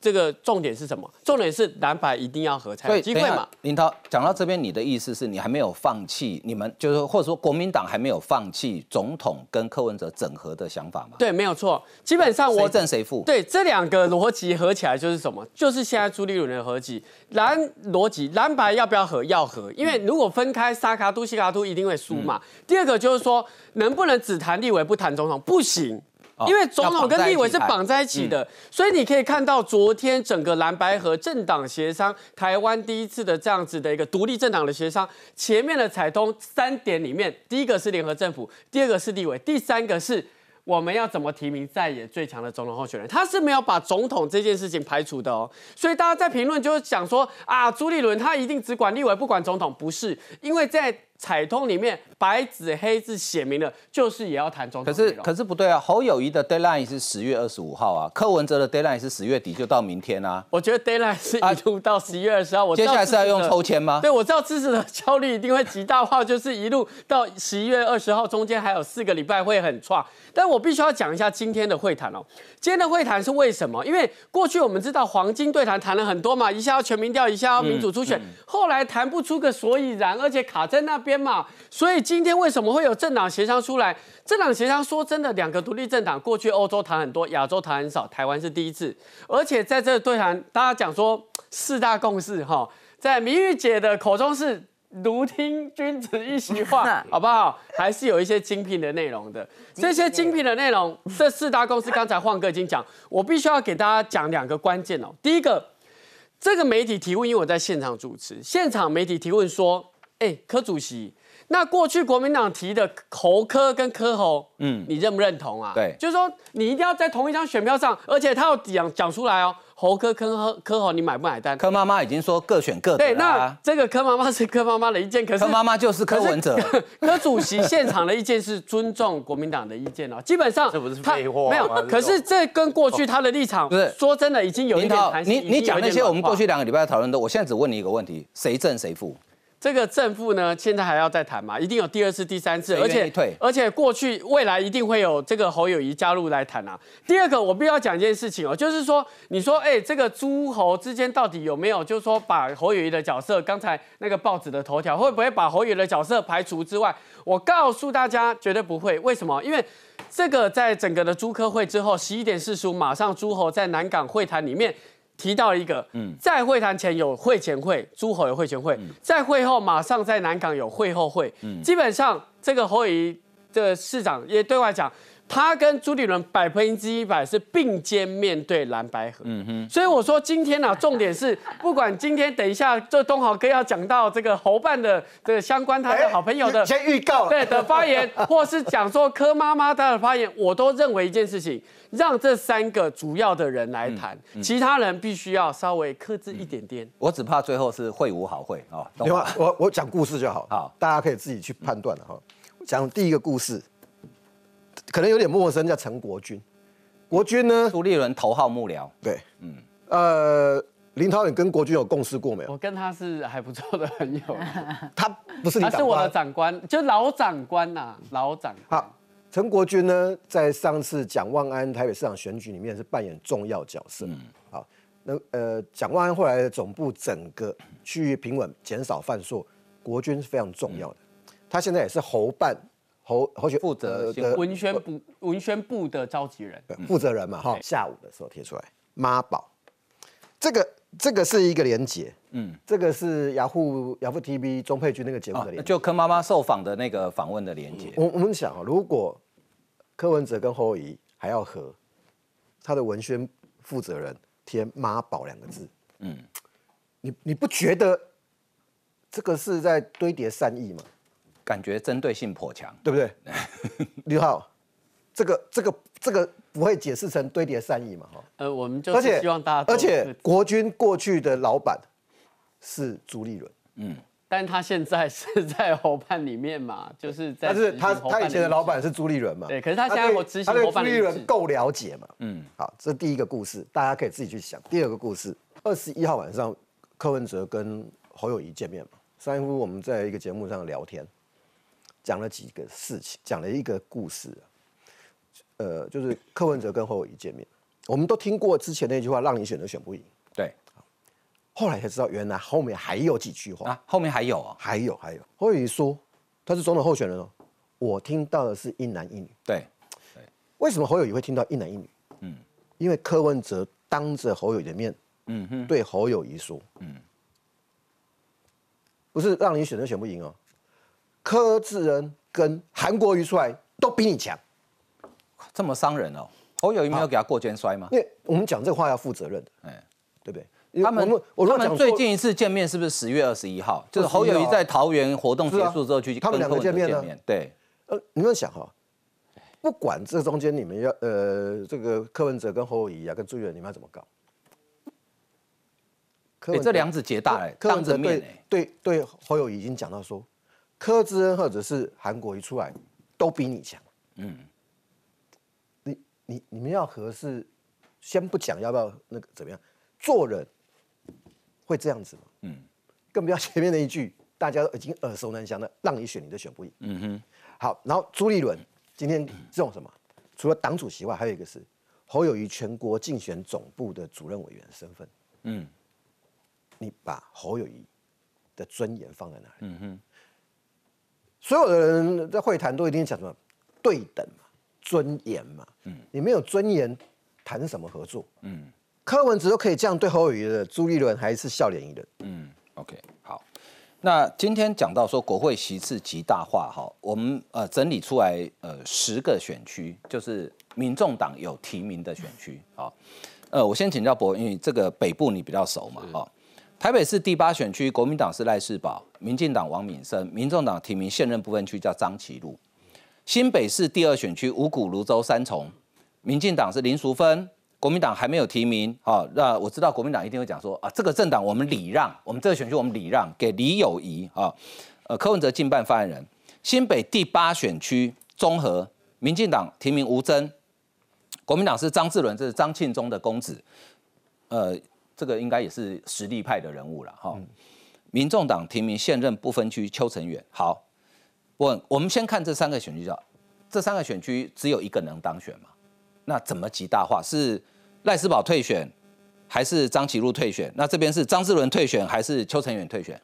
这个重点是什么？重点是蓝白一定要合才有机会嘛。林涛讲到这边，你的意思是你还没有放弃你们，就是或者说国民党还没有放弃总统跟柯文哲整合的想法吗？对，没有错。基本上我谁正谁负？对，这两个逻辑合起来就是什么？就是现在朱立伦的合集。蓝逻辑，蓝白要不要合？要合，因为如果分开，沙卡都、西卡都一定会输嘛。第二个就是说，能不能只谈立委不谈总统？不行。因为总统跟立委是绑在一起的，所以你可以看到昨天整个蓝白和政党协商，台湾第一次的这样子的一个独立政党的协商，前面的彩通三点里面，第一个是联合政府，第二个是立委，第三个是我们要怎么提名在野最强的总统候选人，他是没有把总统这件事情排除的哦。所以大家在评论就是讲说啊，朱立伦他一定只管立委不管总统，不是，因为在。彩通里面白纸黑字写明了，就是也要谈总统。可是可是不对啊，侯友谊的 deadline 是十月二十五号啊，柯文哲的 deadline 是十月底，就到明天啊。我觉得 deadline 是一路到十一月二十号。我接下来是要用抽签吗？对，我知道支持的焦虑一定会极大化，就是一路到十一月二十号，中间还有四个礼拜会很差。但我必须要讲一下今天的会谈哦。今天的会谈是为什么？因为过去我们知道黄金对谈谈了很多嘛，一下要全民调，一下要民主初选，后来谈不出个所以然，而且卡在那边嘛，所以。所以今天为什么会有政党协商出来？政党协商说真的，两个独立政党过去欧洲谈很多，亚洲谈很少，台湾是第一次。而且在这对谈，大家讲说四大共识哈，在明玉姐的口中是如听君子一席话，好不好？还是有一些精品的内容的。这些精品的内容，这四大共识，刚才晃哥已经讲，我必须要给大家讲两个关键哦。第一个，这个媒体提问，因为我在现场主持，现场媒体提问说，哎，柯主席。那过去国民党提的侯科跟柯侯，嗯，你认不认同啊？对，就是说你一定要在同一张选票上，而且他要讲讲出来哦，侯科跟科科侯，你买不买单？柯妈妈已经说各选各的。对，那这个柯妈妈是柯妈妈的意见，可是柯妈妈就是柯文哲。柯主席现场的意见是尊重国民党的意见哦，基本上这不是废话没有，可是这跟过去他的立场，不是说真的已经有一点弹性。你你讲那些我们过去两个礼拜讨论的，我现在只问你一个问题：谁正谁负？这个正负呢，现在还要再谈嘛？一定有第二次、第三次，而且而且过去未来一定会有这个侯友谊加入来谈啊。第二个，我必须要讲一件事情哦，就是说，你说，哎，这个诸侯之间到底有没有，就是说，把侯友谊的角色，刚才那个报纸的头条会不会把侯友谊的角色排除之外？我告诉大家，绝对不会。为什么？因为这个在整个的朱科会之后，十一点四十五，马上诸侯在南港会谈里面。提到一个，嗯在会谈前有会前会，诸侯有会前会，在会后马上在南港有会后会，嗯基本上这个侯友谊的市长也对外讲。他跟朱立伦百分之一百是并肩面对蓝白河，嗯哼，所以我说今天呢，重点是不管今天等一下这东豪哥要讲到这个侯办的这个相关他的好朋友的先预告对的发言，或是讲说柯妈妈她的发言，我都认为一件事情，让这三个主要的人来谈，其他人必须要稍微克制一点点。我只怕最后是会无好会啊。另外，我我讲故事就好，好，大家可以自己去判断了哈。讲第一个故事。可能有点陌生，叫陈国军。国军呢？朱立伦头号幕僚。对，嗯，呃，林涛，你跟国军有共事过没有？我跟他是还不错的朋友。他不是你，他是我的长官，就老长官呐，老长。好，陈国军呢，在上次蒋万安台北市长选举里面是扮演重要角色。嗯，好，那呃，蒋万安后来的总部整个区域平稳，减少犯错，国军是非常重要的。他现在也是侯办。侯侯学负责文宣部文宣部的召集人，负责人嘛哈。下午的时候贴出来，妈宝，这个这个是一个连结，嗯，这个是雅虎雅虎 TV 钟佩君那个节目的连，就柯妈妈受访的那个访问的连结。我我们想啊，如果柯文哲跟侯友谊还要和他的文宣负责人贴妈宝两个字，嗯，你你不觉得这个是在堆叠善意吗？感觉针对性颇强，对不对？刘浩，这个这个这个不会解释成堆叠善意嘛，哈。呃，我们就而希望大家都而且国军过去的老板是朱立伦，嗯，但他现在是在侯办里面嘛，就是在但是他他以前的老板是朱立伦嘛，对可是他现在我执行他对朱立伦够了解嘛，嗯，好，这第一个故事，大家可以自己去想。第二个故事，二十一号晚上，柯文哲跟侯友谊见面嘛，三夫我们在一个节目上聊天，讲了几个事情，讲了一个故事啊、呃，就是柯文哲跟侯友谊见面，我们都听过之前那句话，让你选都选不赢，对，后来才知道原来后面还有几句话啊，后面还有哦，还有还有，侯友谊说他是总统候选人哦，我听到的是一男一女，对，为什么侯友谊会听到一男一女？嗯，因为柯文哲当着侯友谊的面，嗯哼，对侯友谊说，嗯，不是让你选都选不赢哦，柯志恩跟韩国瑜出来都比你强，这么伤人哦。侯友谊没有给他过肩摔吗？因为我们讲这话要负责任的，哎，对不对？他们他们最近一次见面是不是十月二十一号？就是侯友谊在桃园活动结束之后去他们两个见面呢对，呃，你们想哈，不管这中间你们要呃这个柯文哲跟侯友谊啊跟朱元，你们要怎么搞？哎这梁子结大了柯文哲当着面对对对侯友谊已经讲到说，柯志恩或者是韩国一出来都比你强。嗯，你你你们要合适，先不讲要不要那个怎么样，做人会这样子吗？嗯，更不要前面那一句大家都已经耳熟能详的，让你选你都选不赢。嗯哼，好，然后朱立伦今天这种什么，除了党主席外，还有一个是侯友谊全国竞选总部的主任委员身份。嗯，你把侯友谊的尊严放在哪里？嗯哼，所有的人在会谈都一定讲什么对等嘛、尊严嘛。嗯，你没有尊严，谈什么合作？嗯柯文哲都可以这样对侯友谊的，朱立伦还是笑脸一人。嗯，OK，好。那今天讲到说国会席次极大化哈，我们呃整理出来呃十个选区，就是民众党有提名的选区啊。呃，我先请教博，因为这个北部你比较熟嘛，哦。台北市第八选区，国民党是赖世宝，民进党王敏生，民众党提名现任部分区叫张其禄。新北市第二选区五股、泸州、三重，民进党是林淑芬，国民党还没有提名。好、那我知道国民党一定会讲说啊，这个政党我们礼让，我们这个选区我们礼让给李友仪啊。呃，柯文哲竞办发言人。新北第八选区综合，民进党提名吴征，国民党是张志伦，这是张庆忠的公子。呃，这个应该也是实力派的人物了哈。民众党提名现任不分区邱成远。好，我我们先看这三个选区叫，这三个选区只有一个能当选嘛？那怎么极大化？是赖斯宝退选，还是张启禄退选？那这边是张志伦退选，还是邱成远退选？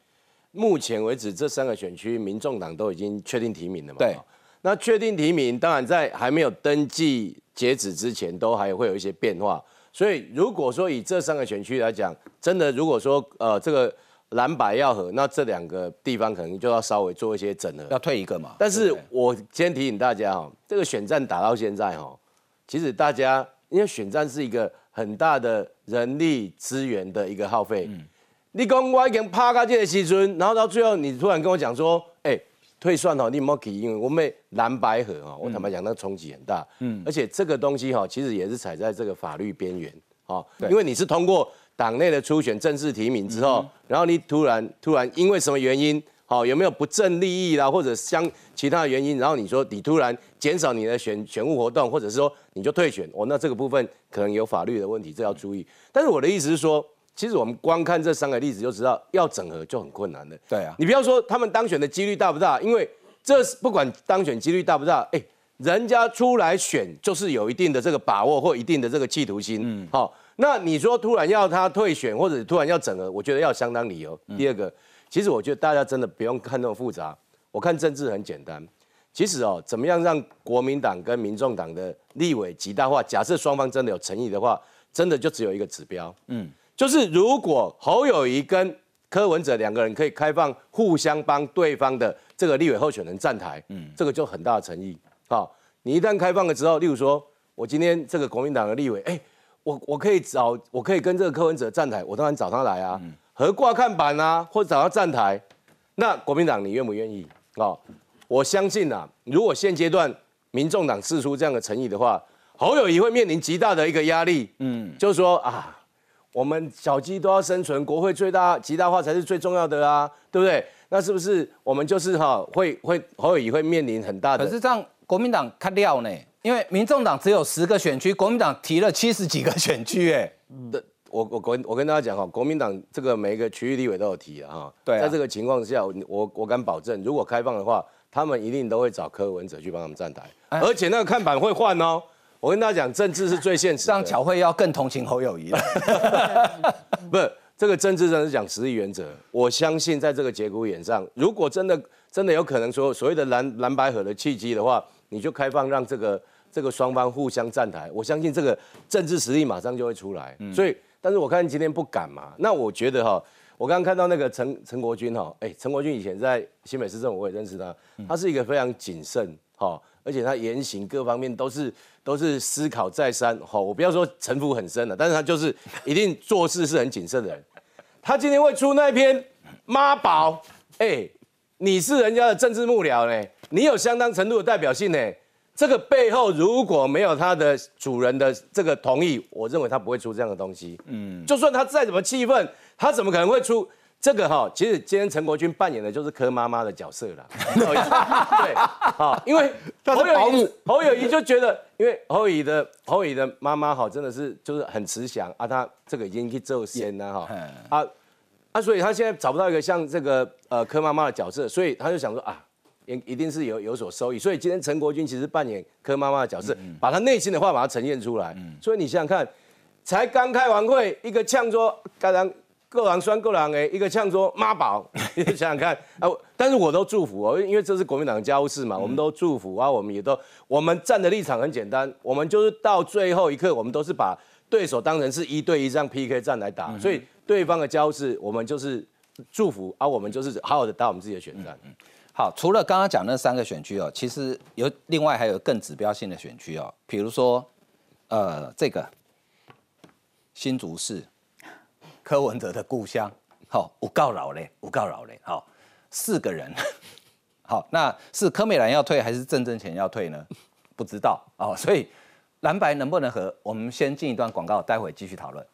目前为止，这三个选区，民众党都已经确定提名了嘛？对。那确定提名，当然在还没有登记截止之前，都还会有一些变化。所以，如果说以这三个选区来讲，真的如果说呃这个蓝白要合，那这两个地方可能就要稍微做一些整合。要退一个嘛？但是我先提醒大家哈，这个选战打到现在哈，其实大家因为选战是一个很大的人力资源的一个耗费。你讲我已经拍到这个时阵，然后到最后你突然跟我讲说，哎、退算哦，你莫去，因为我们蓝白合哦，我坦白讲，那个冲击很大。嗯，而且这个东西哈，其实也是踩在这个法律边缘。哦，因为你是通过党内的初选正式提名之后，然后你突然突然因为什么原因，好、有没有不正利益啦，或者相其他的原因，然后你说你突然减少你的选选务活动，或者是说你就退选，哦，那这个部分可能有法律的问题，这要注意。但是我的意思是说，其实我们光看这三个例子就知道，要整合就很困难的。对啊，你不要说他们当选的几率大不大，因为这是不管当选几率大不大，哎，人家出来选就是有一定的这个把握或一定的这个企图心。嗯，好、那你说突然要他退选或者突然要整合，我觉得要相当理由。第二个，其实我觉得大家真的不用看那么复杂，我看政治很简单。其实哦，怎么样让国民党跟民众党的立委极大化？假设双方真的有诚意的话，真的就只有一个指标，嗯，就是如果侯友谊跟柯文哲两个人可以开放互相帮对方的这个立委候选人站台，嗯，这个就很大的诚意。好、你一旦开放了之后，例如说我今天这个国民党的立委，哎，我我可以找，我可以跟这个柯文哲站台，我当然找他来啊，和挂看板啊，或者找他站台。那国民党你愿不愿意？哦，我相信啊，如果现阶段民众党试出这样的诚意的话，侯友谊会面临极大的一个压力，嗯，就是说啊，我们小鸡都要生存，国会最大极大化才是最重要的啊，对不对？那是不是我们就是哈会会侯友谊会面临很大的？可是这样国民党看料呢？因为民众党只有十个选区，国民党提了七十几个选区，哎，的我我跟我跟大家讲哈，国民党这个每一个区域立委都有提啊哈，对啊在这个情况下，我我敢保证，如果开放的话，他们一定都会找柯文哲去帮他们站台，哎而且那个看板会换哦。我跟大家讲，政治是最现实的，这样巧慧要更同情侯友谊了。不是这个政治真的是讲实力原则。我相信在这个节骨眼上，如果真的真的有可能说所谓的蓝蓝白河的契机的话，你就开放让这个这个双方互相站台，我相信这个政治实力马上就会出来。所以，但是我看今天不敢嘛，那我觉得哈。我刚刚看到那个陈陈国军哈，哎，陈国军以前在新北市政府我也认识他，他是一个非常谨慎哈，而且他言行各方面都是都是思考再三哈。我不要说城府很深了，但是他就是一定做事是很谨慎的人。他今天会出那篇妈宝，哎，你是人家的政治幕僚呢，你有相当程度的代表性呢。这个背后如果没有他的主人的这个同意，我认为他不会出这样的东西。嗯，就算他再怎么气愤，他怎么可能会出这个哈？其实今天陈国军扮演的就是柯妈妈的角色啦。对，好，因为侯友谊，侯友谊就觉得，因为侯友谊的侯友谊的妈妈哈，真的是就是很慈祥啊，他这个已经去做仙了哈啊啊，所以他现在找不到一个像这个呃柯妈妈的角色，所以他就想说啊。一一定是有有所收益，所以今天陈国军其实扮演柯妈妈的角色，把他内心的话把它呈现出来。所以你想想看，才刚开完会，一个呛说该人各狼酸各狼哎，一个呛说妈宝，你想想看啊！但是我都祝福哦，因为这是国民党的家务事嘛，我们都祝福啊，我们也都我们站的立场很简单，我们就是到最后一刻，我们都是把对手当成是一对一这样 PK 战来打，所以对方的家务事，我们就是祝福，啊、我们就是好好的打我们自己的选战。好，除了刚刚讲那三个选区哦，其实有另外还有更指标性的选区哦，比如说，呃，这个新竹市柯文哲的故乡，好、五告老嘞，五告老嘞，好、四个人，好，那是柯美兰要退还是郑正前要退呢？不知道哦，所以蓝白能不能和？我们先进一段广告，待会继续讨论。